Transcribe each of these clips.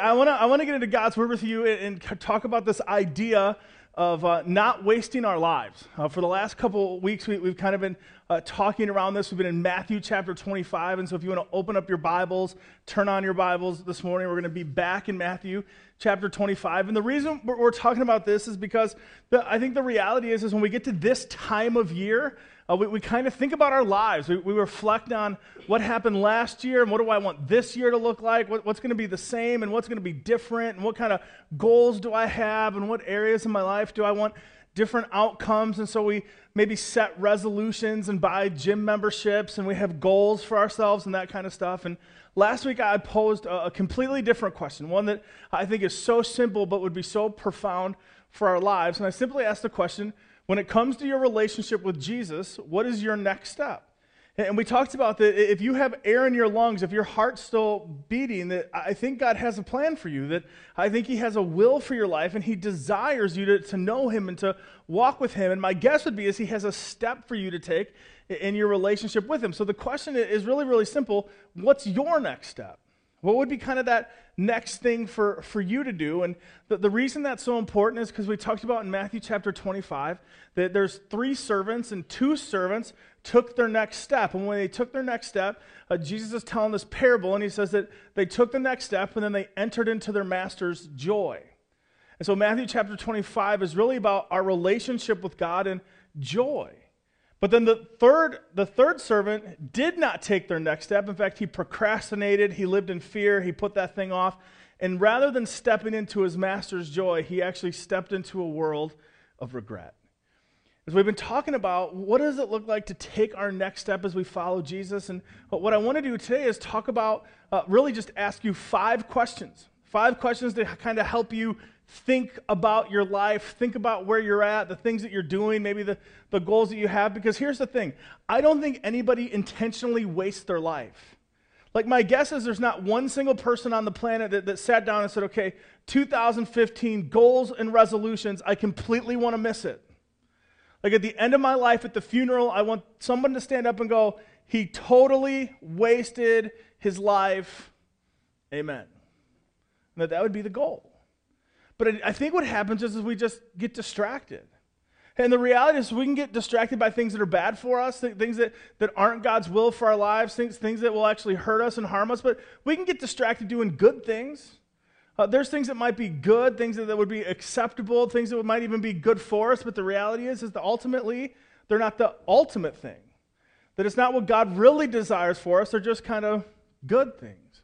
I want to I want to get into God's word with you and, and talk about this idea of uh, not wasting our lives. Uh, for the last couple weeks, we, have kind of been uh, talking around this. We've been in Matthew chapter 25, and so if you want to open up your Bibles, turn on your Bibles this morning. We're going to be back in Matthew chapter 25, and the reason we're, we're talking about this is because the, I think the reality is is when we get to this time of year, uh, we, we kind of think about our lives. We, we, reflect on what happened last year and what do I want this year to look like, what, what's going to be the same and what's going to be different, and what kind of goals do I have, and what areas in my life do I want different outcomes. And so we maybe set resolutions and buy gym memberships, and we have goals for ourselves and that kind of stuff. And last week I posed a, a completely different question, one that I think is so simple but would be so profound for our lives. And I simply asked the question, when it comes to your relationship with Jesus, what is your next step? And we talked about that if you have air in your lungs, if your heart's still beating, that I think God has a plan for you, that I think He has a will for your life, and He desires you to, to know Him and to walk with Him. And my guess would be is He has a step for you to take in your relationship with Him. So the question is really, really simple. What's your next step? What would be kind of that next thing for, for you to do? And the, the reason that's so important is because we talked about in Matthew chapter 25 that there's three servants, and two servants took their next step. And when they took their next step, uh, Jesus is telling this parable, and he says that they took the next step and then they entered into their master's joy. And so Matthew chapter 25 is really about our relationship with God and joy. But then the third, the third servant did not take their next step. In fact, he procrastinated, he lived in fear, he put that thing off. And rather than stepping into his master's joy, he actually stepped into a world of regret. As we've been talking about, what does it look like to take our next step as we follow Jesus? And what I want to do today is talk about, uh, really just ask you five questions. Five questions to kind of help you think about your life, think about where you're at, the things that you're doing, maybe the, the goals that you have. Because here's the thing I don't think anybody intentionally wastes their life. Like, my guess is there's not one single person on the planet that, that sat down and said, okay, 2015 goals and resolutions, I completely want to miss it. Like, at the end of my life, at the funeral, I want someone to stand up and go, he totally wasted his life. Amen. And that that would be the goal. But I think what happens is, is we just get distracted. And the reality is, we can get distracted by things that are bad for us, things that, that aren't God's will for our lives, things, things that will actually hurt us and harm us. But we can get distracted doing good things. Uh, there's things that might be good, things that, that would be acceptable, things that might even be good for us. But the reality is, is that ultimately, they're not the ultimate thing. That it's not what God really desires for us. They're just kind of good things.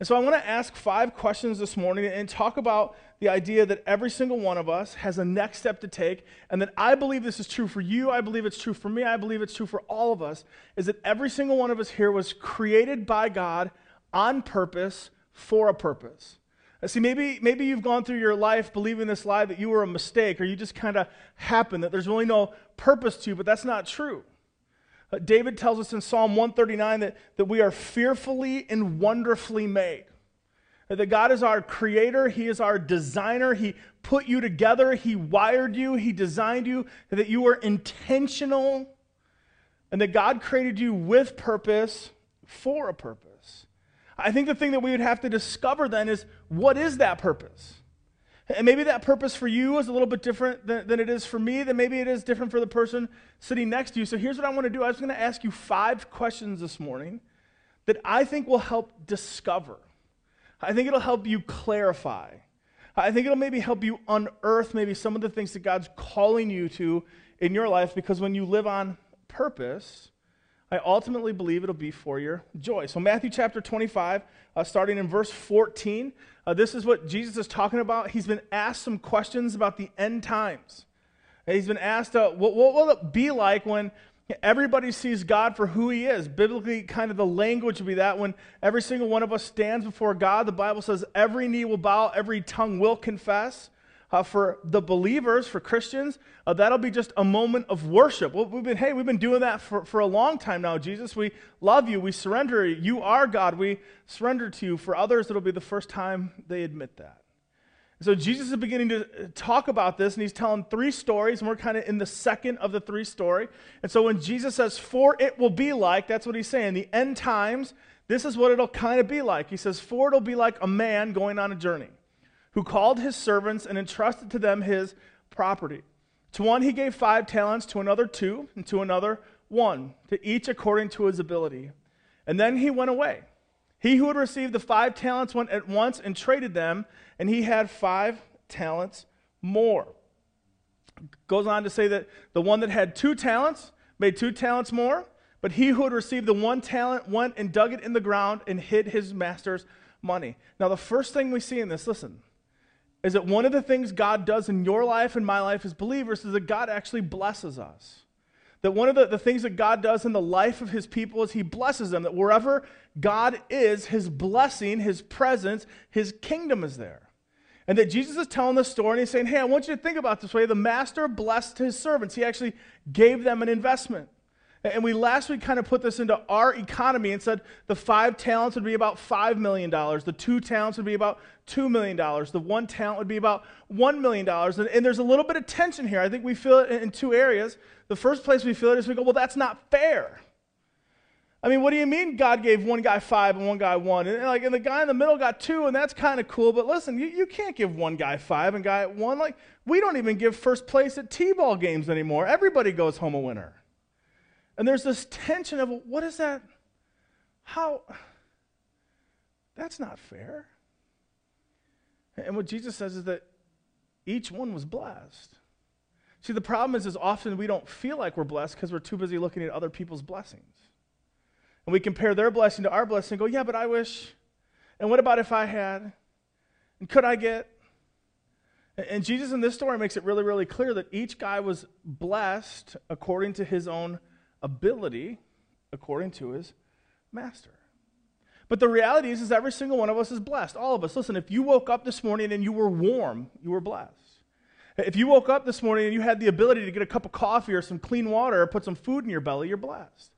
And so I want to ask five questions this morning and talk about the idea that every single one of us has a next step to take, and that I believe this is true for you, I believe it's true for me, I believe it's true for all of us, is that every single one of us here was created by God on purpose for a purpose. See, maybe, maybe you've gone through your life believing this lie that you were a mistake or you just kind of happened, that there's really no purpose to you, but that's not true. David tells us in Psalm 139 that, that we are fearfully and wonderfully made. That God is our creator, He is our designer. He put you together, He wired you, He designed you, that you were intentional, and that God created you with purpose for a purpose. I think the thing that we would have to discover then is what is that purpose? And maybe that purpose for you is a little bit different than, than it is for me, then maybe it is different for the person sitting next to you. So here's what I want to do I was going to ask you five questions this morning that I think will help discover. I think it'll help you clarify. I think it'll maybe help you unearth maybe some of the things that God's calling you to in your life because when you live on purpose, I ultimately believe it'll be for your joy. So, Matthew chapter 25, uh, starting in verse 14, uh, this is what Jesus is talking about. He's been asked some questions about the end times. He's been asked, uh, what, what will it be like when everybody sees God for who he is? Biblically, kind of the language would be that when every single one of us stands before God, the Bible says every knee will bow, every tongue will confess. Uh, for the believers, for Christians, uh, that'll be just a moment of worship. Well, we've been, hey, we've been doing that for, for a long time now, Jesus. We love you. We surrender. You are God. We surrender to you. For others, it'll be the first time they admit that. So Jesus is beginning to uh, talk about this, and he's telling three stories, and we're kind of in the second of the three story. And so when Jesus says, "For it will be like," that's what he's saying. The end times This is what it'll kind of be like. He says, For it'll be like a man going on a journey who called his servants and entrusted to them his property. To one he gave five talents, to another two, and to another one, to each according to his ability. And then he went away. He who had received the five talents went at once and traded them, and he had five talents more. Goes on to say that the one that had two talents made two talents more, but he who had received the one talent went and dug it in the ground and hid his master's money. Now, the first thing we see in this, listen, is that one of the things God does in your life and my life as believers is that God actually blesses us. That one of the, the things that God does in the life of his people is he blesses them. That wherever God is, his blessing, his presence, his kingdom is there. And that Jesus is telling this story and he's saying, Hey, I want you to think about this way. The master blessed his servants, he actually gave them an investment. And we last week kind of put this into our economy and said the five talents would be about $5 million. The two talents would be about $2 million. The one talent would be about $1 million. And, and there's a little bit of tension here. I think we feel it in two areas. The first place we feel it is we go, well, that's not fair. I mean, what do you mean God gave one guy five and one guy one? And, like, and the guy in the middle got two, and that's kind of cool. But listen, you, you can't give one guy five and guy one. Like, we don't even give first place at T-ball games anymore. Everybody goes home a winner. And there's this tension of what is that? How? That's not fair. And what Jesus says is that each one was blessed. See, the problem is, is often we don't feel like we're blessed because we're too busy looking at other people's blessings. And we compare their blessing to our blessing and go, yeah, but I wish. And what about if I had? And could I get? And Jesus in this story makes it really, really clear that each guy was blessed according to his own ability, according to his master. But the reality is, is every single one of us is blessed. All of us. Listen, if you woke up this morning and you were warm, you were blessed. If you woke up this morning and you had the ability to get a cup of coffee or some clean water or put some food in your belly, you're blessed.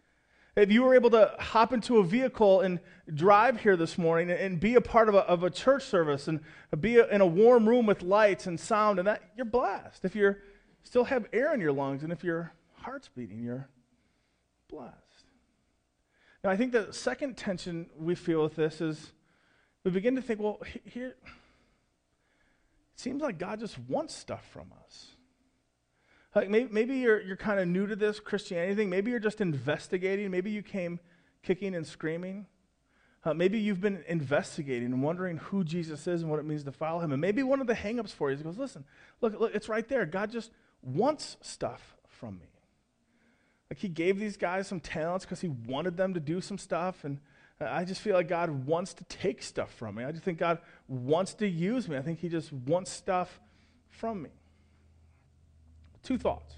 If you were able to hop into a vehicle and drive here this morning and be a part of a, of a church service and be a, in a warm room with lights and sound, and that, you're blessed. If you still have air in your lungs and if your heart's beating, you're blessed. Now, I think the second tension we feel with this is we begin to think, well, here, seems like God just wants stuff from us. Like maybe, maybe you're, you're kind of new to this Christianity thing. Maybe you're just investigating. Maybe you came kicking and screaming. Uh, maybe you've been investigating and wondering who Jesus is and what it means to follow him. And maybe one of the hangups for you is he goes, listen, look, look, it's right there. God just wants stuff from me. Like he gave these guys some talents because he wanted them to do some stuff. And I just feel like God wants to take stuff from me. I just think God wants to use me. I think he just wants stuff from me. Two thoughts.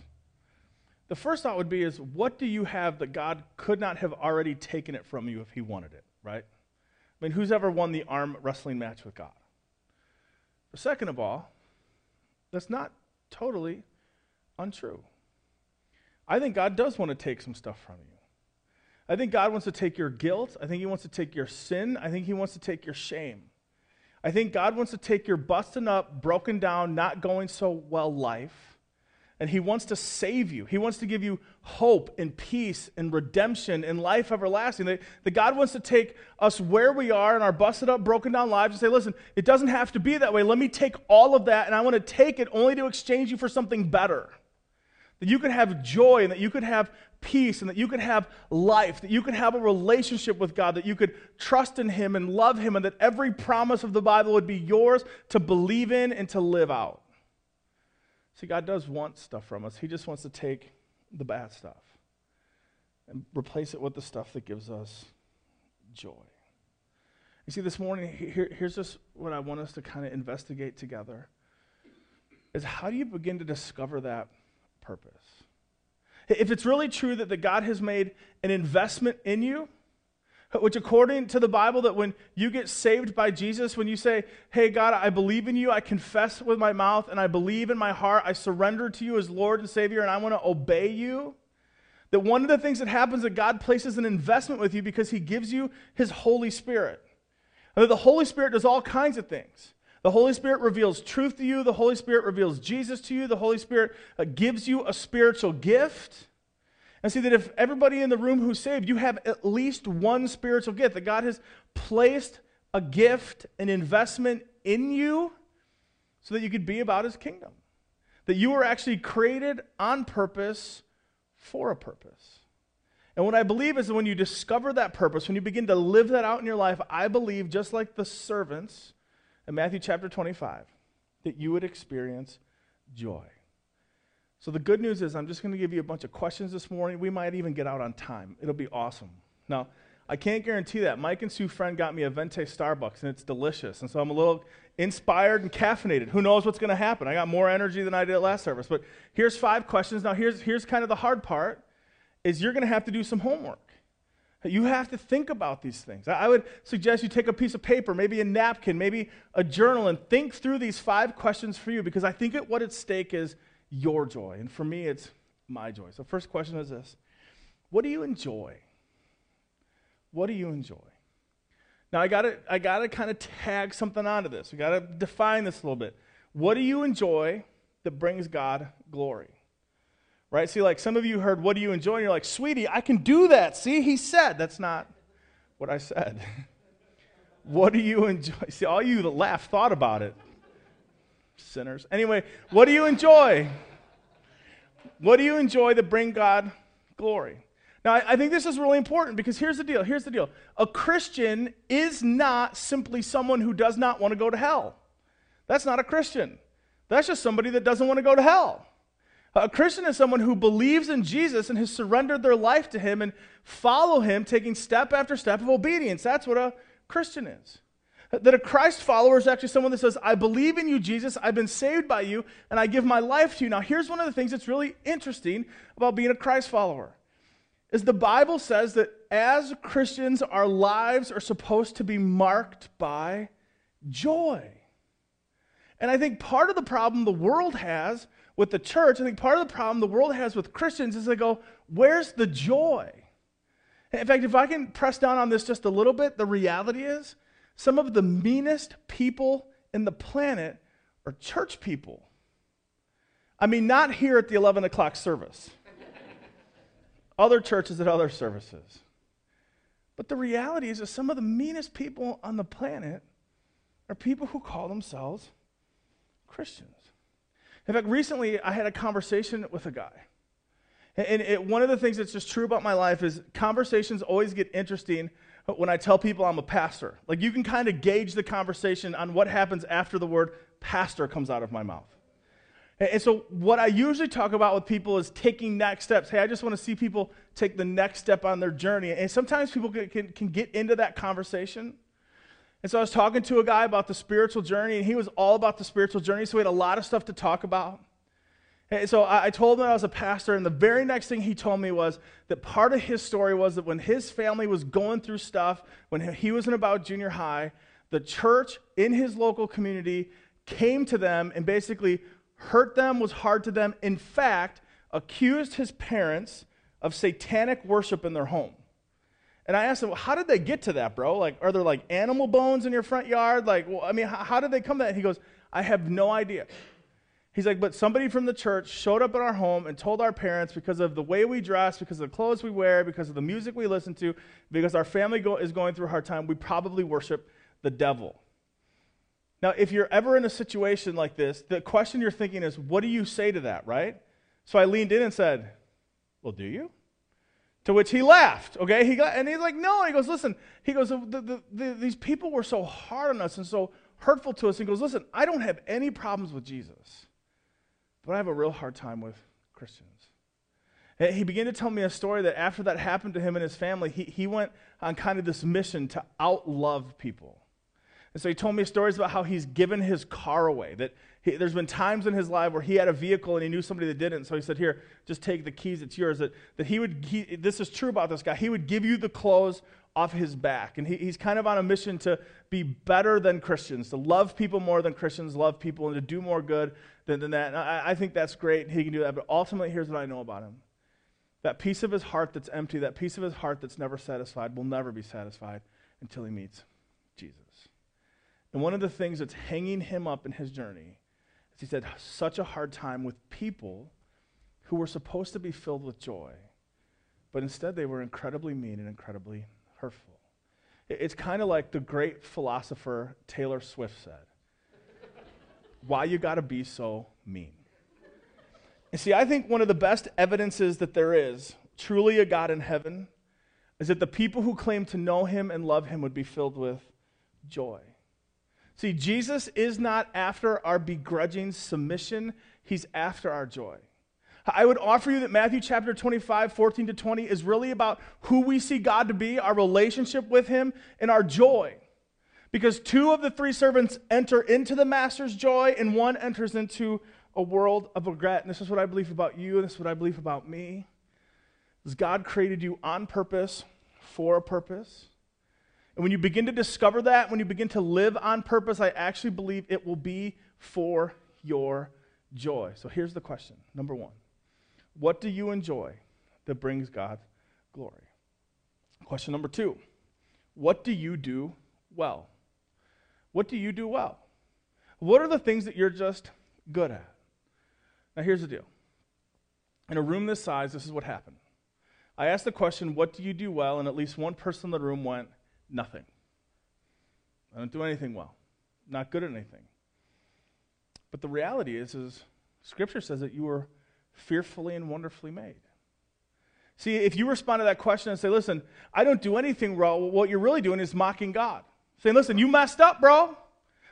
The first thought would be is what do you have that God could not have already taken it from you if he wanted it, right? I mean, who's ever won the arm wrestling match with God? But second of all, that's not totally untrue. I think God does want to take some stuff from you. I think God wants to take your guilt. I think He wants to take your sin. I think He wants to take your shame. I think God wants to take your busting up, broken down, not going so well life and He wants to save you. He wants to give you hope and peace and redemption and life everlasting. That, that God wants to take us where we are in our busted up, broken down lives and say, listen, it doesn't have to be that way. Let me take all of that and I want to take it only to exchange you for something better. That you could have joy and that you could have peace and that you could have life, that you could have a relationship with God, that you could trust in Him and love Him, and that every promise of the Bible would be yours to believe in and to live out. See, God does want stuff from us. He just wants to take the bad stuff and replace it with the stuff that gives us joy. You see, this morning, here, here's just what I want us to kind of investigate together is how do you begin to discover that purpose? If it's really true that, that God has made an investment in you, which, according to the Bible, that when you get saved by Jesus, when you say, Hey, God, I believe in you, I confess with my mouth, and I believe in my heart, I surrender to you as Lord and Savior, and I want to obey you. That one of the things that happens that God places an investment with you because He gives you His Holy Spirit. And that the Holy Spirit does all kinds of things. The Holy Spirit reveals truth to you, the Holy Spirit reveals Jesus to you, the Holy Spirit uh, gives you a spiritual gift. And see that if everybody in the room who's saved, you have at least one spiritual gift, that God has placed a gift, an investment in you so that you could be about his kingdom. That you were actually created on purpose for a purpose. And what I believe is that when you discover that purpose, when you begin to live that out in your life, I believe, just like the servants in Matthew chapter 25, that you would experience joy. So the good news is, I'm just going to give you a bunch of questions this morning. We might even get out on time. It'll be awesome. Now, I can't guarantee that. Mike and Sue Friend got me a Venti Starbucks, and it's delicious. And so I'm a little inspired and caffeinated. Who knows what's going to happen? I got more energy than I did at last service. But here's five questions. Now, here's, here's kind of the hard part, is you're going to have to do some homework. You have to think about these things. I would suggest you take a piece of paper, maybe a napkin, maybe a journal, and think through these five questions for you because I think it, what at stake is your joy. And for me, it's my joy. So, first question is this What do you enjoy? What do you enjoy? Now, I got to I gotta kind of tag something onto this. We got to define this a little bit. What do you enjoy that brings God glory? Right? See, like some of you heard, What do you enjoy? And you're like, Sweetie, I can do that. See, he said. That's not what I said. what do you enjoy? See, all you that laugh thought about it. Sinners. Anyway, what do you enjoy? What do you enjoy that bring God glory? Now, I, I think this is really important because here's the deal. Here's the deal. A Christian is not simply someone who does not want to go to hell. That's not a Christian. That's just somebody that doesn't want to go to hell. A Christian is someone who believes in Jesus and has surrendered their life to him and follow him, taking step after step of obedience. That's what a Christian is. That a Christ follower is actually someone that says, I believe in you, Jesus, I've been saved by you, and I give my life to you. Now, here's one of the things that's really interesting about being a Christ follower. Is the Bible says that as Christians, our lives are supposed to be marked by joy. And I think part of the problem the world has with the church, I think part of the problem the world has with Christians is they go, Where's the joy? In fact, if I can press down on this just a little bit, the reality is some of the meanest people in the planet are church people. I mean, not here at the 11 o'clock service, other churches at other services. But the reality is that some of the meanest people on the planet are people who call themselves Christians. In fact, recently I had a conversation with a guy. And it, one of the things that's just true about my life is conversations always get interesting when I tell people I'm a pastor. Like you can kind of gauge the conversation on what happens after the word pastor comes out of my mouth. And so, what I usually talk about with people is taking next steps. Hey, I just want to see people take the next step on their journey. And sometimes people can, can, can get into that conversation and so I was talking to a guy about the spiritual journey, and he was all about the spiritual journey. So we had a lot of stuff to talk about. And so I, told him I was a pastor, and the very next thing he told me was that part of his story was that when his family was going through stuff, when he was in about junior high, the church in his local community came to them and basically hurt them, was hard to them. In fact, accused his parents of satanic worship in their home. And I asked him, how did they get to that, bro? Like, are there like animal bones in your front yard? Like, well, I mean, how, how did they come to that? He goes, I have no idea. He's like, but somebody from the church showed up at our home and told our parents because of the way we dress, because of the clothes we wear, because of the music we listen to, because our family go- is going through a hard time, we probably worship the devil. Now, if you're ever in a situation like this, the question you're thinking is, what do you say to that, right? So I leaned in and said, well, do you? To which he laughed, okay? He got, and he's like, no. He goes, listen, he goes, the, the, the, these people were so hard on us and so hurtful to us. And he goes, listen, I don't have any problems with Jesus, but I have a real hard time with Christians. And he began to tell me a story that after that happened to him and his family, he, he went on kind of this mission to outlove people. And so he told me stories about how he's given his car away, that he, there's been times in his life where he had a vehicle and he knew somebody that didn't. So he said, Here, just take the keys, it's yours. That, that he would, he, this is true about this guy, he would give you the clothes off his back. And he, he's kind of on a mission to be better than Christians, to love people more than Christians love people, and to do more good than, than that. I, I think that's great. He can do that. But ultimately, here's what I know about him that piece of his heart that's empty, that piece of his heart that's never satisfied, will never be satisfied until he meets Jesus. And one of the things that's hanging him up in his journey he had such a hard time with people who were supposed to be filled with joy but instead they were incredibly mean and incredibly hurtful. It's kind of like the great philosopher Taylor Swift said Why you gotta be so mean? And see, I think one of the best evidences that there is truly a God in heaven is that the people who claim to know him and love him would be filled with joy. See, Jesus is not after our begrudging submission, he's after our joy. I would offer you that Matthew chapter 25, 14 to 20 is really about who we see God to be, our relationship with him, and our joy. Because two of the three servants enter into the master's joy, and one enters into a world of regret. And this is what I believe about you, and this is what I believe about me. Is God created you on purpose for a purpose. And when you begin to discover that, when you begin to live on purpose, I actually believe it will be for your joy. So here's the question number one What do you enjoy that brings God glory? Question number two What do you do well? What do you do well? What are the things that you're just good at? Now, here's the deal. In a room this size, this is what happened. I asked the question, What do you do well? And at least one person in the room went, Nothing. I don't do anything well. Not good at anything. But the reality is, is Scripture says that you were fearfully and wonderfully made. See, if you respond to that question and say, listen, I don't do anything wrong, what you're really doing is mocking God. Saying, listen, you messed up, bro.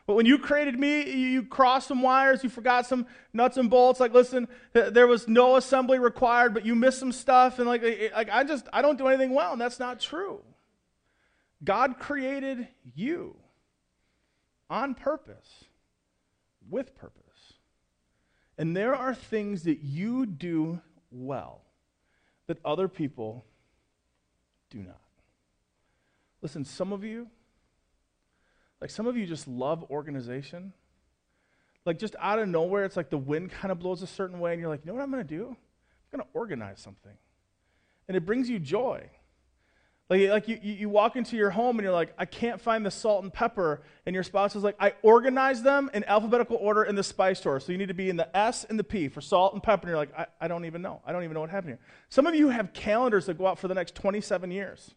But when you created me, you crossed some wires, you forgot some nuts and bolts. Like, listen, there was no assembly required, but you missed some stuff. And like, like I just, I don't do anything well, and that's not true. God created you on purpose, with purpose. And there are things that you do well that other people do not. Listen, some of you, like some of you just love organization. Like just out of nowhere, it's like the wind kind of blows a certain way, and you're like, you know what I'm going to do? I'm going to organize something. And it brings you joy. Like, like you, you walk into your home and you're like, I can't find the salt and pepper. And your spouse is like, I organized them in alphabetical order in the spice drawer. So you need to be in the S and the P for salt and pepper. And you're like, I, I don't even know. I don't even know what happened here. Some of you have calendars that go out for the next 27 years.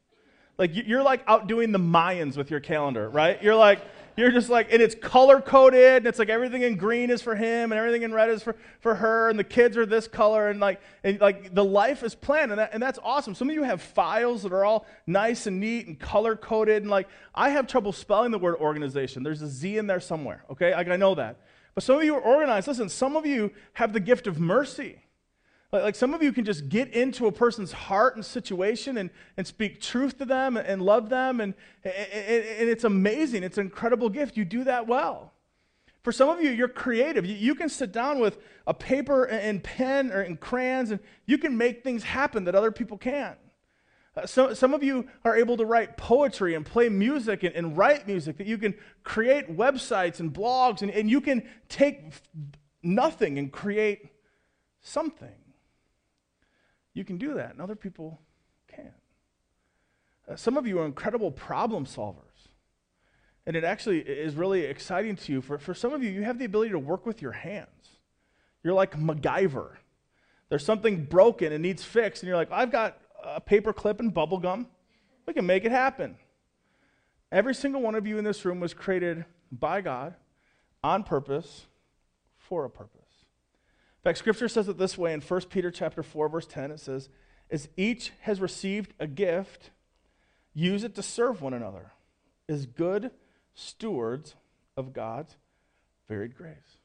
Like you're like outdoing the Mayans with your calendar, right? You're like, you're just like, and it's color coded, and it's like everything in green is for him, and everything in red is for, for her, and the kids are this color, and like, and like the life is planned, and, that, and that's awesome. Some of you have files that are all nice and neat and color coded, and like, I have trouble spelling the word organization. There's a Z in there somewhere, okay? Like, I know that. But some of you are organized. Listen, some of you have the gift of mercy. Like, like some of you can just get into a person's heart and situation and, and speak truth to them and, love them. And, and, and it's amazing. It's an incredible gift. You do that well. For some of you, you're creative. You, you can sit down with a paper and pen or and crayons, and you can make things happen that other people can't. Uh, so, some of you are able to write poetry and play music and, and write music, that you can create websites and blogs, and, and you can take nothing and create something. You can do that, and other people can't. Uh, some of you are incredible problem solvers. And it actually is really exciting to you. For, for some of you, you have the ability to work with your hands. You're like MacGyver. There's something broken and needs fixed, and you're like, I've got a paper clip and bubble gum. We can make it happen. Every single one of you in this room was created by God on purpose for a purpose. In fact, Scripture says it this way in 1 Peter chapter 4, verse 10. It says, As each has received a gift, use it to serve one another as good stewards of God's varied grace.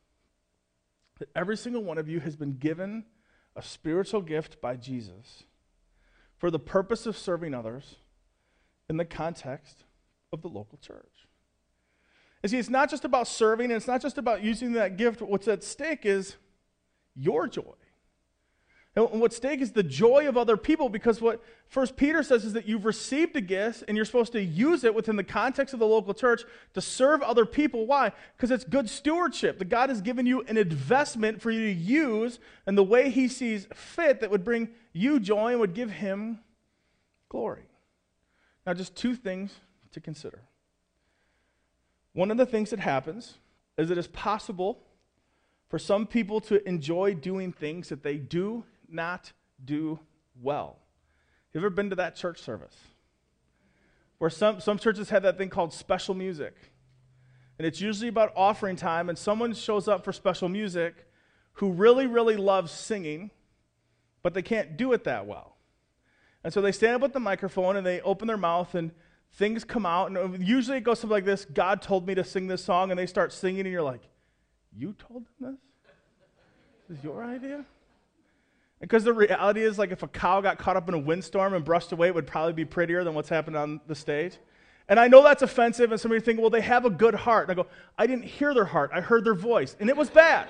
That every single one of you has been given a spiritual gift by Jesus for the purpose of serving others in the context of the local church. And see, it's not just about serving, and it's not just about using that gift. What's at stake is your joy. And what's stake is the joy of other people because what First Peter says is that you've received a gift and you're supposed to use it within the context of the local church to serve other people. Why? Because it's good stewardship. That God has given you an investment for you to use in the way He sees fit that would bring you joy and would give Him glory. Now, just two things to consider. One of the things that happens is it is possible for some people to enjoy doing things that they do not do well. You ever been to that church service? Where some, some churches have that thing called special music. And it's usually about offering time, and someone shows up for special music who really, really loves singing, but they can't do it that well. And so they stand up with the microphone and they open their mouth, and things come out. And usually it goes something like this God told me to sing this song, and they start singing, and you're like, You told them this? This is your idea? Because the reality is, like, if a cow got caught up in a windstorm and brushed away, it would probably be prettier than what's happened on the stage. And I know that's offensive, and somebody think, well, they have a good heart. And I go, I didn't hear their heart, I heard their voice, and it was bad.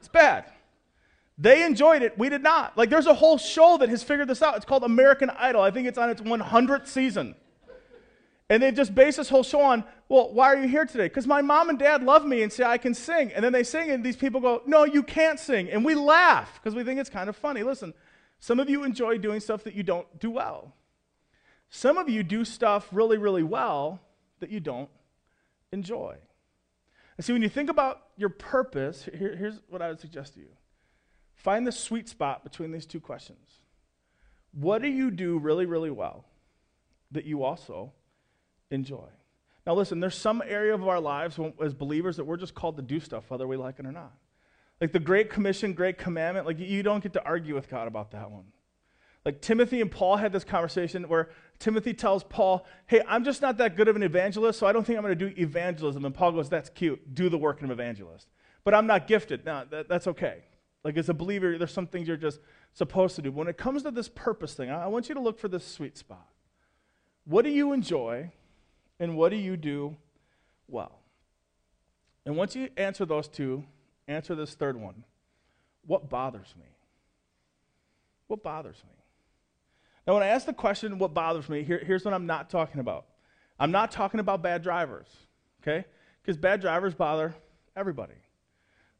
It's bad. They enjoyed it, we did not. Like, there's a whole show that has figured this out. It's called American Idol. I think it's on its 100th season. And they just base this whole show on, well, why are you here today? Because my mom and dad love me and say I can sing. And then they sing, and these people go, no, you can't sing. And we laugh because we think it's kind of funny. Listen, some of you enjoy doing stuff that you don't do well. Some of you do stuff really, really well that you don't enjoy. And see, when you think about your purpose, here, here's what I would suggest to you find the sweet spot between these two questions. What do you do really, really well that you also enjoy. Now, listen, there's some area of our lives as believers that we're just called to do stuff, whether we like it or not. Like the Great Commission, Great Commandment, like you don't get to argue with God about that one. Like Timothy and Paul had this conversation where Timothy tells Paul, Hey, I'm just not that good of an evangelist, so I don't think I'm going to do evangelism. And Paul goes, That's cute. Do the work of an evangelist. But I'm not gifted. No, that, that's okay. Like as a believer, there's some things you're just supposed to do. But When it comes to this purpose thing, I, I want you to look for this sweet spot. What do you enjoy? And what do you do well? And once you answer those two, answer this third one. What bothers me? What bothers me? Now, when I ask the question, what bothers me, here, here's what I'm not talking about. I'm not talking about bad drivers, okay? Because bad drivers bother everybody.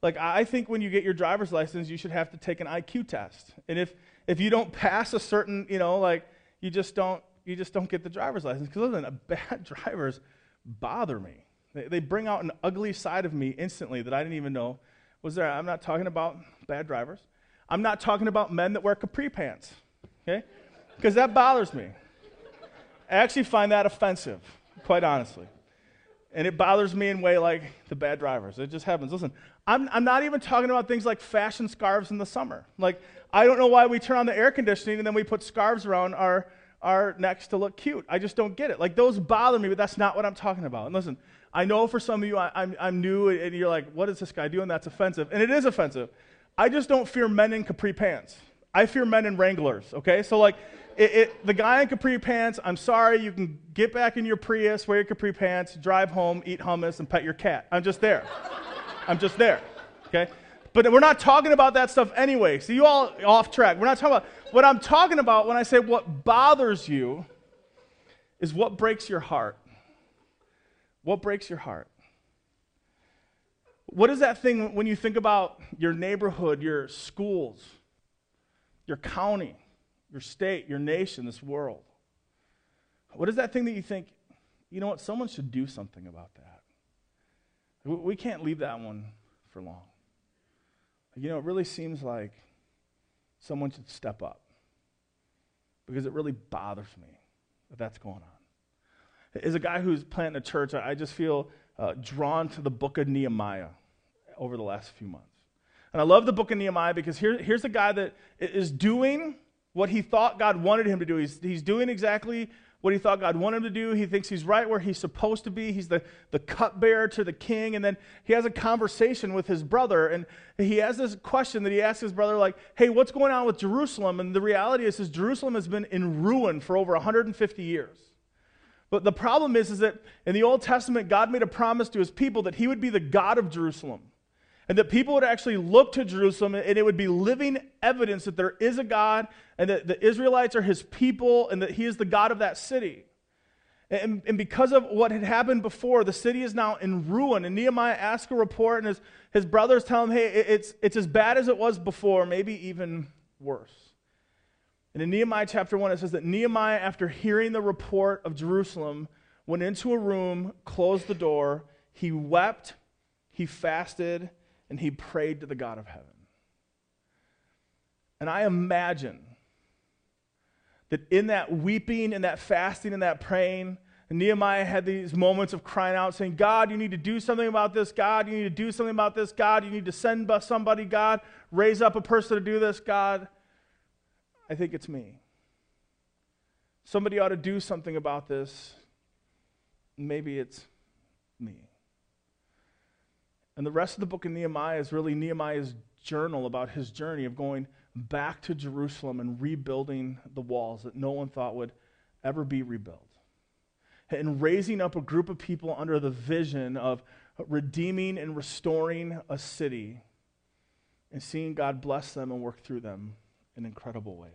Like, I think when you get your driver's license, you should have to take an IQ test. And if, if you don't pass a certain, you know, like, you just don't, you just don't get the driver's license. Because listen, bad drivers bother me. They, they bring out an ugly side of me instantly that I didn't even know was there. I'm not talking about bad drivers. I'm not talking about men that wear capri pants, okay? Because that bothers me. I actually find that offensive, quite honestly. And it bothers me in way like the bad drivers. It just happens. Listen, I'm, I'm not even talking about things like fashion scarves in the summer. Like, I don't know why we turn on the air conditioning and then we put scarves around our, are next to look cute. I just don't get it. Like those bother me, but that's not what I'm talking about. And listen, I know for some of you, I, am I'm, I'm new, and you're like, what is this guy doing? That's offensive. And it is offensive. I just don't fear men in capri pants. I fear men in Wranglers, okay? So, like, it, it, the guy in capri pants, I'm sorry, you can get back in your Prius, wear your capri pants, drive home, eat hummus, and pet your cat. I'm just there. I'm just there, okay? But we're not talking about that stuff anyway. So you all off track. We're not talking about what I'm talking about when I say what bothers you is what breaks your heart. What breaks your heart? What is that thing when you think about your neighborhood, your schools, your county, your state, your nation, this world? What is that thing that you think, you know what, someone should do something about that? We can't leave that one for long. You know, it really seems like someone should step up because it really bothers me that that's going on. As a guy who's planting a church, I just feel uh, drawn to the book of Nehemiah over the last few months. And I love the book of Nehemiah because here, here's a guy that is doing what he thought God wanted him to do. He's, he's doing exactly what he thought God wanted him to do. He thinks he's right where he's supposed to be. He's the, the cupbearer to the king. And then he has a conversation with his brother. And he has this question that he asks his brother, like, hey, what's going on with Jerusalem? And the reality is, is Jerusalem has been in ruin for over 150 years. But the problem is, is that in the Old Testament, God made a promise to his people that he would be the God of Jerusalem and that people would actually look to Jerusalem and it would be living evidence that there is a God and that the Israelites are his people and that he is the God of that city. And, and because of what had happened before, the city is now in ruin. And Nehemiah asks a report, and his, his brothers tell him, hey, it's, it's as bad as it was before, maybe even worse. And in Nehemiah chapter 1, it says that Nehemiah, after hearing the report of Jerusalem, went into a room, closed the door, he wept, he fasted, and he prayed to the God of heaven. And I imagine that in that weeping and that fasting and that praying, Nehemiah had these moments of crying out, saying, God, you need to do something about this. God, you need to do something about this. God, you need to send somebody. God, raise up a person to do this. God, I think it's me. Somebody ought to do something about this. Maybe it's. And the rest of the book of Nehemiah is really Nehemiah's journal about his journey of going back to Jerusalem and rebuilding the walls that no one thought would ever be rebuilt. And raising up a group of people under the vision of redeeming and restoring a city and seeing God bless them and work through them in incredible ways.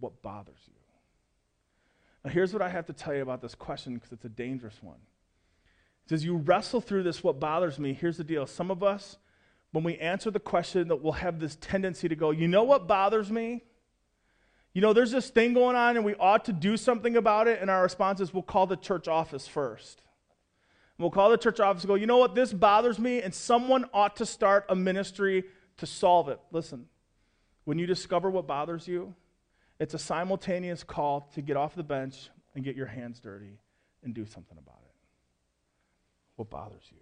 What bothers you? Now, here's what I have to tell you about this question because it's a dangerous one. As you wrestle through this, what bothers me, here's the deal. Some of us, when we answer the question, that we'll have this tendency to go, you know what bothers me? You know, there's this thing going on and we ought to do something about it, and our response is we'll call the church office first. And we'll call the church office and go, you know what, this bothers me, and someone ought to start a ministry to solve it. Listen, when you discover what bothers you, it's a simultaneous call to get off the bench and get your hands dirty and do something about it what bothers you.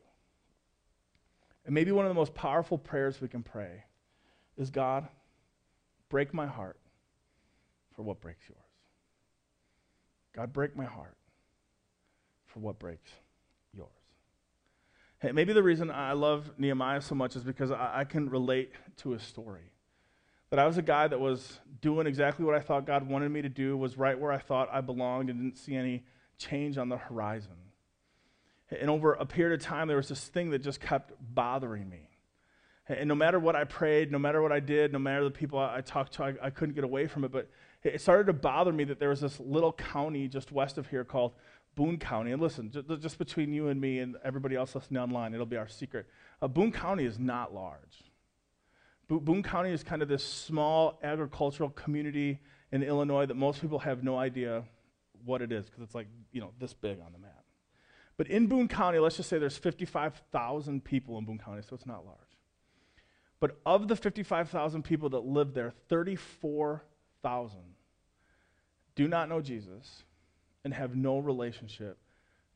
And maybe one of the most powerful prayers we can pray is God, break my heart for what breaks yours. God, break my heart for what breaks yours. Hey, maybe the reason I love Nehemiah so much is because I, I can relate to his story. That I was a guy that was doing exactly what I thought God wanted me to do, was right where I thought I belonged, and didn't see any change on the horizon. And over a period of time, there was this thing that just kept bothering me. And no matter what I prayed, no matter what I did, no matter the people I, talked to, I, I couldn't get away from it. But it started to bother me that there was this little county just west of here called Boone County. And listen, just, just between you and me and everybody else listening online, it'll be our secret. Uh, Boone County is not large. Bo- Boone County is kind of this small agricultural community in Illinois that most people have no idea what it is because it's like, you know, this big on the map. But in Boone County, let's just say there's 55,000 people in Boone County, so it's not large. But of the 55,000 people that live there, 34,000 do not know Jesus and have no relationship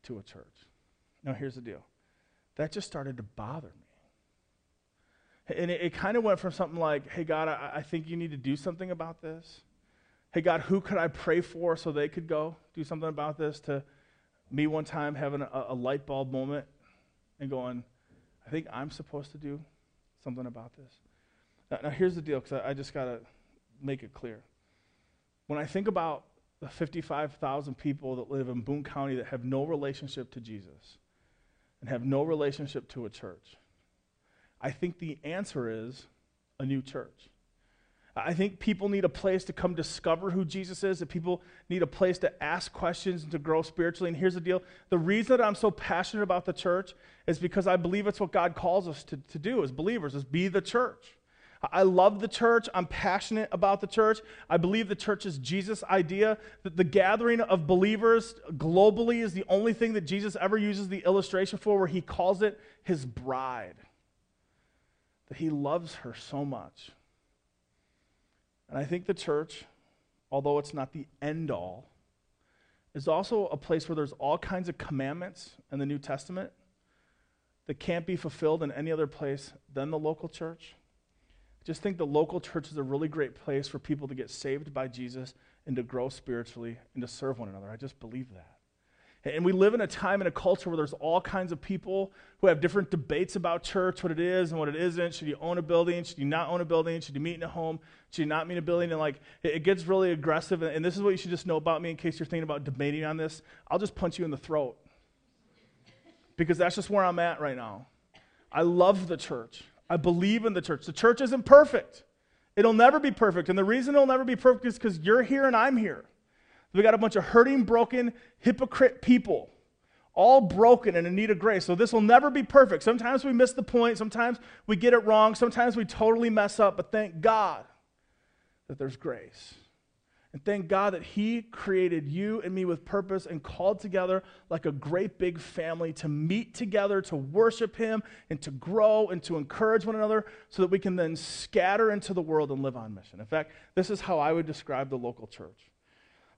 to a church. Now, here's the deal that just started to bother me. And it, it kind of went from something like, hey, God, I, I think you need to do something about this. Hey, God, who could I pray for so they could go do something about this? To, me one time having a, a light bulb moment and going, I think I'm supposed to do something about this. Now, now here's the deal, because I, I just got to make it clear. When I think about the 55,000 people that live in Boone County that have no relationship to Jesus and have no relationship to a church, I think the answer is a new church. I think people need a place to come discover who Jesus is, that people need a place to ask questions and to grow spiritually. And here's the deal the reason that I'm so passionate about the church is because I believe it's what God calls us to, to do as believers, is be the church. I love the church. I'm passionate about the church. I believe the church is Jesus' idea that the gathering of believers globally is the only thing that Jesus ever uses the illustration for, where he calls it his bride. That he loves her so much and I think the church, although it's not the end all, is also a place where there's all kinds of commandments in the New Testament that can't be fulfilled in any other place than the local church. I just think the local church is a really great place for people to get saved by Jesus and to grow spiritually and to serve one another. I just believe that. And we live in a time and a culture where there's all kinds of people who have different debates about church, what it is and what it isn't. Should you own a building? Should you not own a building? Should you meet in a home? Should you not meet in a building? And like, it, gets really aggressive. And this is what you should just know about me in case you're thinking about debating on this. I'll just punch you in the throat because that's just where I'm at right now. I love the church. I believe in the church. The church isn't perfect. It'll never be perfect. And the reason it'll never be perfect is because you're here and I'm here. We got a bunch of hurting, broken, hypocrite people, all broken and in need of grace. So this will never be perfect. Sometimes we miss the point. Sometimes we get it wrong. Sometimes we totally mess up. But thank God that there's grace. And thank God that He created you and me with purpose and called together like a great big family to meet together, to worship Him, and to grow and to encourage one another so that we can then scatter into the world and live on mission. In fact, this is how I would describe the local church.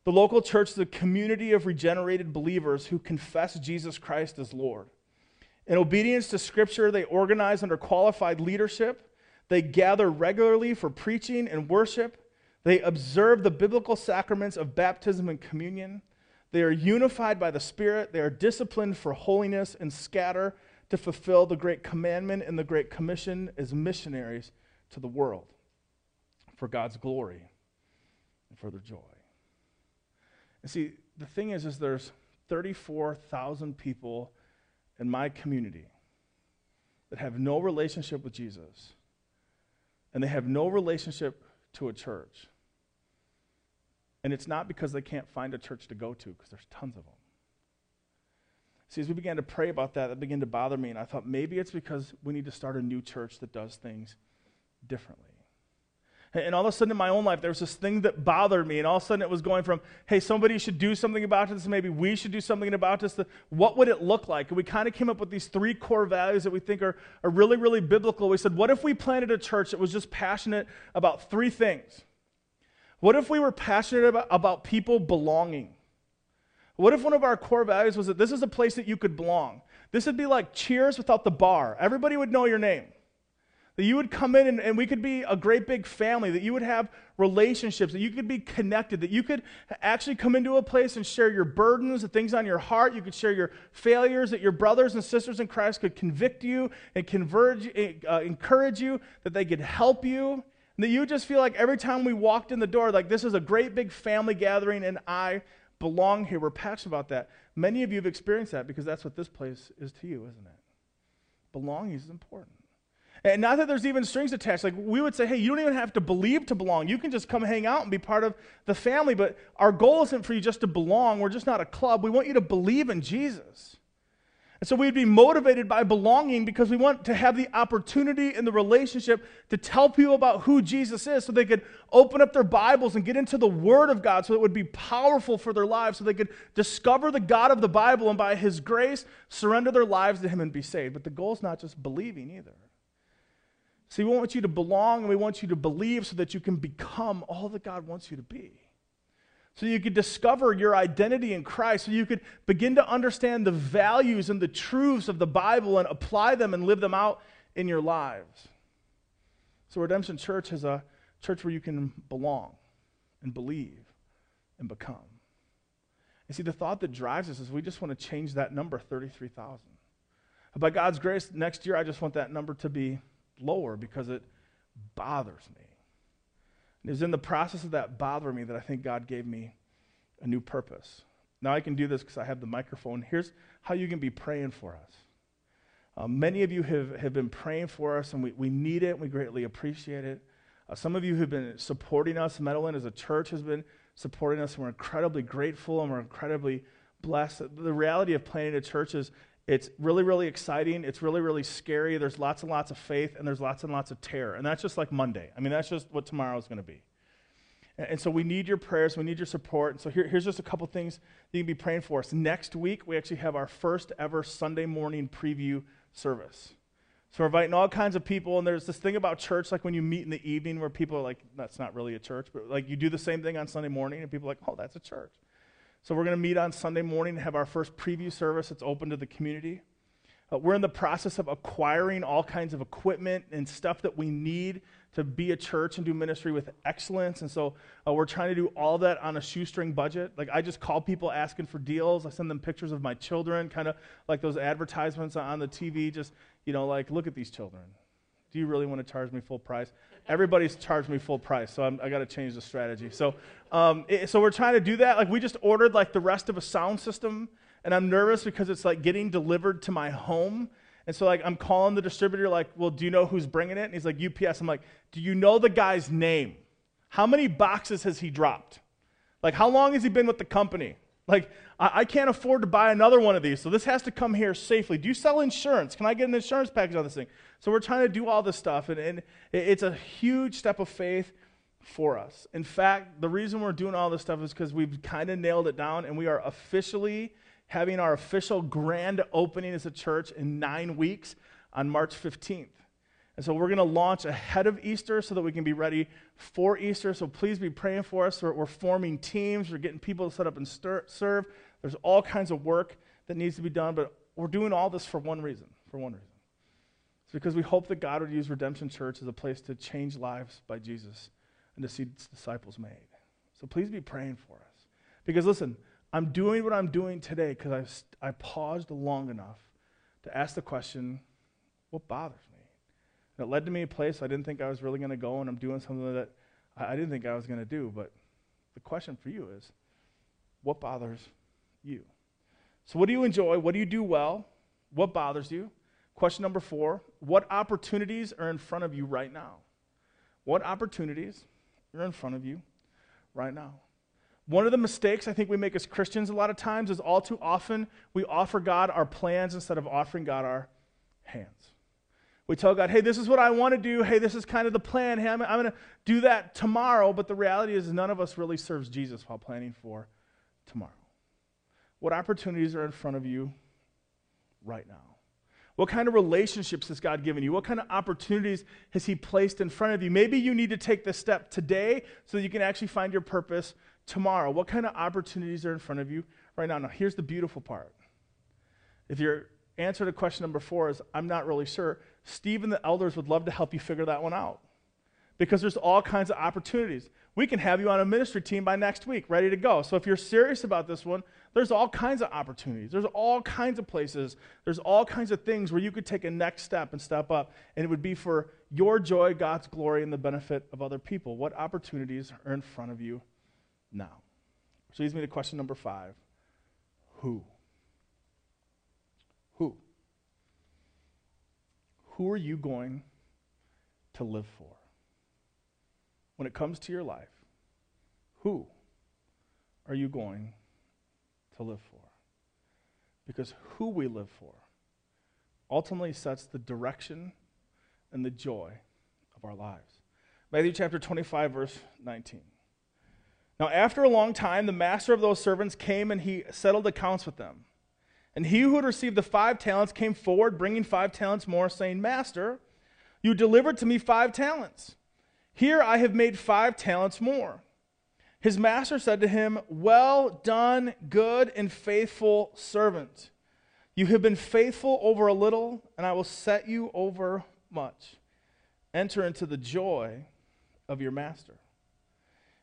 The local church is a community of regenerated believers who confess Jesus Christ as Lord. In obedience to Scripture, they organize under qualified leadership. They gather regularly for preaching and worship. They observe the biblical sacraments of baptism and communion. They are unified by the Spirit. They are disciplined for holiness and scatter to fulfill the great commandment and the great commission as missionaries to the world for God's glory and for their joy. And see, the thing is, is there's 34,000 people in my community that have no relationship with Jesus, and they have no relationship to a church. And it's not because they can't find a church to go to, because there's tons of them. See, as we began to pray about that, that began to bother me, and I thought maybe it's because we need to start a new church that does things differently. And all of a sudden in my own life, there was this thing that bothered me. And all of a sudden it was going from, hey, somebody should do something about this. Maybe we should do something about this. To, what would it look like? And we kind of came up with these three core values that we think are, are really, really biblical. We said, what if we planted a church that was just passionate about three things? What if we were passionate about, about people belonging? What if one of our core values was that this is a place that you could belong? This would be like cheers without the bar. Everybody would know your name. That you would come in and, and, we could be a great big family, that you would have relationships, that you could be connected, that you could actually come into a place and share your burdens, the things on your heart. You could share your failures, that your brothers and sisters in Christ could convict you and converge, uh, encourage you, that they could help you. And that you just feel like every time we walked in the door, like this is a great big family gathering and I belong here. We're passionate about that. Many of you have experienced that because that's what this place is to you, isn't it? Belonging is important. And not that there's even strings attached. Like we would say, hey, you don't even have to believe to belong. You can just come hang out and be part of the family. But our goal isn't for you just to belong. We're just not a club. We want you to believe in Jesus. And so we'd be motivated by belonging because we want to have the opportunity in the relationship to tell people about who Jesus is so they could open up their Bibles and get into the Word of God so it would be powerful for their lives so they could discover the God of the Bible and by His grace surrender their lives to Him and be saved. But the goal is not just believing either. See, we want you to belong and we want you to believe so that you can become all that God wants you to be. So you could discover your identity in Christ, so you could begin to understand the values and the truths of the Bible and apply them and live them out in your lives. So Redemption Church is a church where you can belong and believe and become. And see, the thought that drives us is we just want to change that number, 33,000. By God's grace, next year I just want that number to be lower because it bothers me. And it was in the process of that bothering me that I think God gave me a new purpose. Now I can do this because I have the microphone. Here's how you can be praying for us. Uh, many of you have, have been praying for us, and we, we need it. We greatly appreciate it. Uh, some of you have been supporting us. Meadowland as a church has been supporting us, and we're incredibly grateful and we're incredibly blessed. The reality of planting a church is it's really, really exciting. It's really, really scary. There's lots and lots of faith, and there's lots and lots of terror. And that's just like Monday. I mean, that's just what tomorrow is going to be. And, and, so we need your prayers. We need your support. And so here, here's just a couple things that you can be praying for us. Next week, we actually have our first ever Sunday morning preview service. So we're inviting all kinds of people, and there's this thing about church, like when you meet in the evening, where people are like, "That's not really a church," but like you do the same thing on Sunday morning, and people are like, "Oh, that's a church." So we're going to meet on Sunday morning and have our first preview service. It's open to the community. Uh, we're in the process of acquiring all kinds of equipment and stuff that we need to be a church and do ministry with excellence. And so uh, we're trying to do all that on a shoestring budget. Like I just call people asking for deals. I send them pictures of my children, kind of like those advertisements on the TV. Just, you know, like, look at these children. Do you really want to charge me full price? Everybody's charged me full price, so I'm, i got to change the strategy. So, um, it, so we're trying to do that. Like we just ordered like the rest of a sound system, and I'm nervous because it's like getting delivered to my home. And so like I'm calling the distributor, like, well, do you know who's bringing it? And he's like, UPS. I'm like, do you know the guy's name? How many boxes has he dropped? Like, how long has he been with the company? Like, I, I, can't afford to buy another one of these, so this has to come here safely. Do you sell insurance? Can I get an insurance package on this thing? So we're trying to do all this stuff, and, and it's a huge step of faith for us. In fact, the reason we're doing all this stuff is because we've kind of nailed it down and we are officially having our official grand opening as a church in nine weeks on March 15th. And so we're going to launch ahead of Easter so that we can be ready for Easter. So please be praying for us. We're, we're forming teams, we're getting people to set up and stir, serve. There's all kinds of work that needs to be done, but we're doing all this for one reason. For one reason. It's because we hope that God would use Redemption Church as a place to change lives by Jesus and to see disciples made. So please be praying for us. Because listen, I'm doing what I'm doing today because I paused long enough to ask the question what bothers me? And it led to me a place I didn't think I was really going to go, and I'm doing something that I, I didn't think I was going to do. But the question for you is what bothers you? So, what do you enjoy? What do you do well? What bothers you? Question number four What opportunities are in front of you right now? What opportunities are in front of you right now? One of the mistakes I think we make as Christians a lot of times is all too often we offer God our plans instead of offering God our hands. We tell God, hey, this is what I want to do. Hey, this is kind of the plan. Hey, I'm, I'm going to do that tomorrow. But the reality is, none of us really serves Jesus while planning for tomorrow. What opportunities are in front of you right now? What kind of relationships has God given you? What kind of opportunities has He placed in front of you? Maybe you need to take this step today so you can actually find your purpose tomorrow. What kind of opportunities are in front of you right now? Now, here's the beautiful part. If your answer to question number four is, I'm not really sure, Steve and the elders would love to help you figure that one out because there's all kinds of opportunities. We can have you on a ministry team by next week, ready to go. So if you're serious about this one, there's all kinds of opportunities. There's all kinds of places. There's all kinds of things where you could take a next step and step up, and it would be for your joy, God's glory, and the benefit of other people. What opportunities are in front of you now? Which leads me to question number five Who? Who? Who are you going to live for? When it comes to your life, who are you going to live for. Because who we live for ultimately sets the direction and the joy of our lives. Matthew chapter 25, verse 19. Now, after a long time, the master of those servants came and he settled accounts with them. And he who had received the five talents came forward, bringing five talents more, saying, Master, you delivered to me five talents. Here I have made five talents more. His master said to him, Well done, good and faithful servant. You have been faithful over a little, and I will set you over much. Enter into the joy of your master.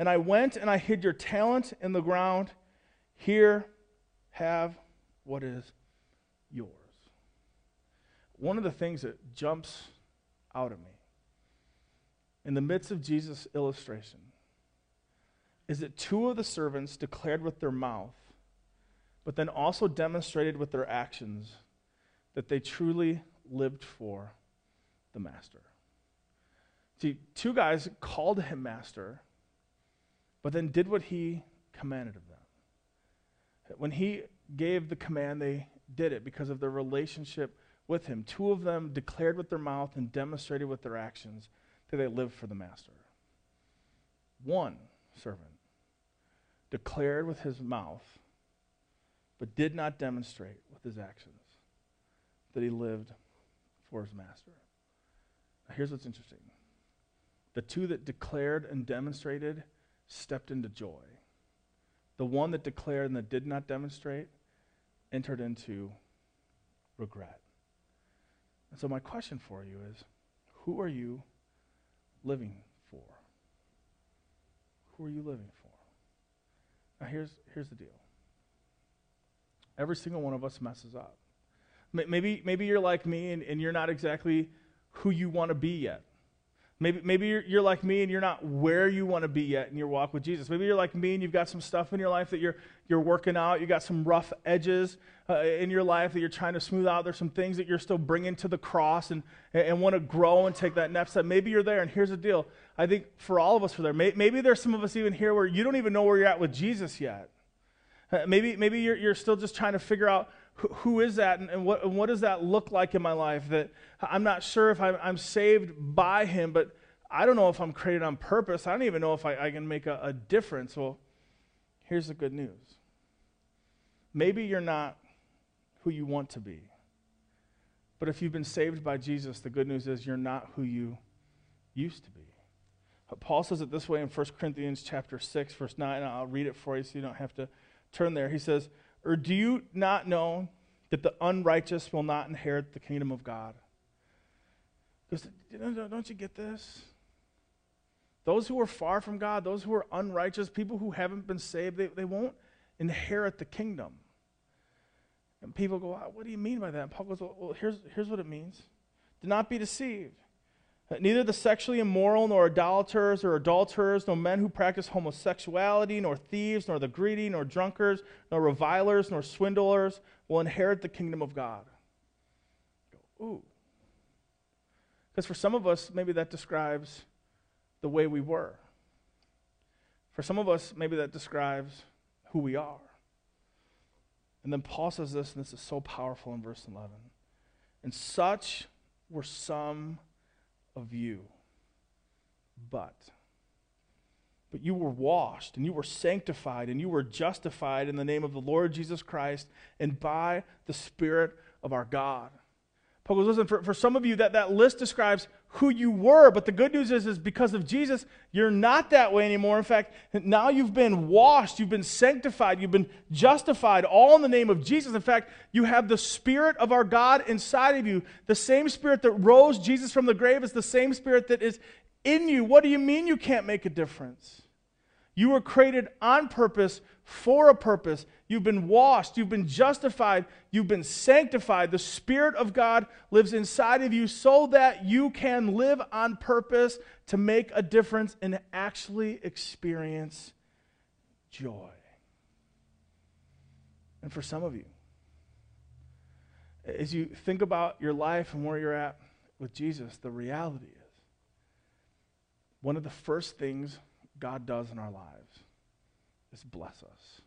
and I went and I hid your talent in the ground. Here, have what is yours. One of the things that jumps out at me in the midst of Jesus' illustration is that two of the servants declared with their mouth, but then also demonstrated with their actions that they truly lived for the master. See, two guys called him master, but then did what he commanded of them. When he gave the command, they did it because of their relationship with him. Two of them declared with their mouth and demonstrated with their actions that they lived for the master. One servant declared with his mouth, but did not demonstrate with his actions that he lived for his master. Now, here's what's interesting the two that declared and demonstrated stepped into joy. The one that declared and that did not demonstrate entered into regret. And so, my question for you is who are you living for? Who are you living for? Now, here's, here's the deal every single one of us messes up. Maybe, maybe you're like me and, and you're not exactly who you want to be yet. Maybe, maybe you're, you're like me and you're not where you want to be yet in your walk with Jesus. Maybe you're like me and you've got some stuff in your life that you're, you're working out. You've got some rough edges uh, in your life that you're trying to smooth out. There's some things that you're still bringing to the cross and, and want to grow and take that next step. Maybe you're there, and here's the deal. I think for all of us, we're there. Maybe there's some of us even here where you don't even know where you're at with Jesus yet. Uh, maybe maybe you're, you're still just trying to figure out who, is that and, and, what, and what does that look like in my life that I'm not sure if I'm, I'm saved by him, but I don't know if I'm created on purpose. I don't even know if I, I can make a, a difference. Well, here's the good news. Maybe you're not who you want to be. But if you've been saved by Jesus, the good news is you're not who you used to be. Paul says it this way in 1 Corinthians chapter 6, verse 9. I'll read it for you so you don't have to turn there. He says, Or do you not know that the unrighteous will not inherit the kingdom of God? Because, don't you get this? Those who are far from God, those who are unrighteous, people who haven't been saved, they, they won't inherit the kingdom. And people go, What do you mean by that? And Paul goes, Well, here's, here's what it means. Do not be deceived. Uh, neither the sexually immoral, nor idolaters or adulterers, nor men who practice homosexuality, nor thieves, nor the greedy, nor drunkards, nor revilers, nor swindlers will inherit the kingdom of God. Ooh. Because for some of us, maybe that describes the way we were. For some of us, maybe that describes who we are. And then Paul says this, and this is so powerful in verse 11. And such were some of you. But, but you were washed, and you were sanctified, and you were justified in the name of the Lord Jesus Christ, and by the Spirit of our God. Paul goes, listen, for, for some of you, that, that list describes who you were, but the good news is, is because of Jesus, you're not that way anymore. In fact, now you've been washed, you've been sanctified, you've been justified, all in the name of Jesus. In fact, you have the Spirit of our God inside of you. The same Spirit that rose Jesus from the grave is the same Spirit that is in you. What do you mean you can't make a difference? You were created on purpose for a purpose. You've been washed, you've been justified, you've been sanctified. The Spirit of God lives inside of you so that you can live on purpose to make a difference and actually experience joy. And for some of you, as you think about your life and where you're at with Jesus, the reality is one of the first things God does in our lives is bless us.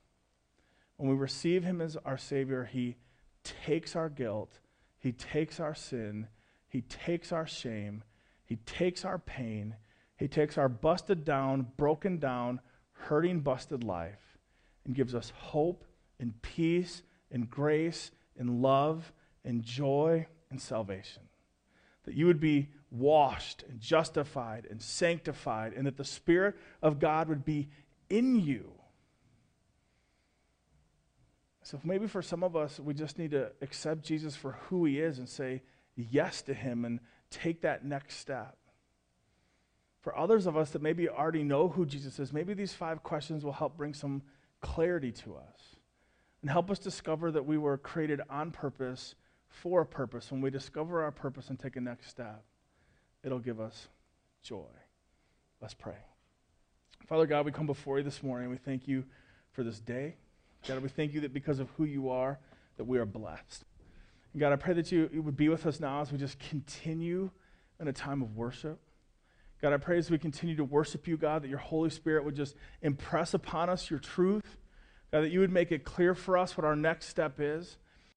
When we receive Him as our Savior, He takes our guilt, He takes our sin, He takes our shame, He takes our pain, He takes our busted down, broken down, hurting, busted life, and gives us hope and peace and grace and love and joy and salvation. That you would be washed and justified and sanctified, and that the Spirit of God would be in you so maybe for some of us, we just need to accept Jesus for who he is and say yes to him and take that next step. For others of us that maybe already know who Jesus is, maybe these five questions will help bring some clarity to us and help us discover that we were created on purpose for a purpose. When we discover our purpose and take a next step, it'll give us joy. Let's pray. Father God, we come before you this morning. We thank you for this day. God, we thank you that because of who you are, that we are blessed. And God, I pray that you, would be with us now as we just continue in a time of worship. God, I pray as we continue to worship you, God, that your Holy Spirit would just impress upon us your truth. God, that you would make it clear for us what our next step is.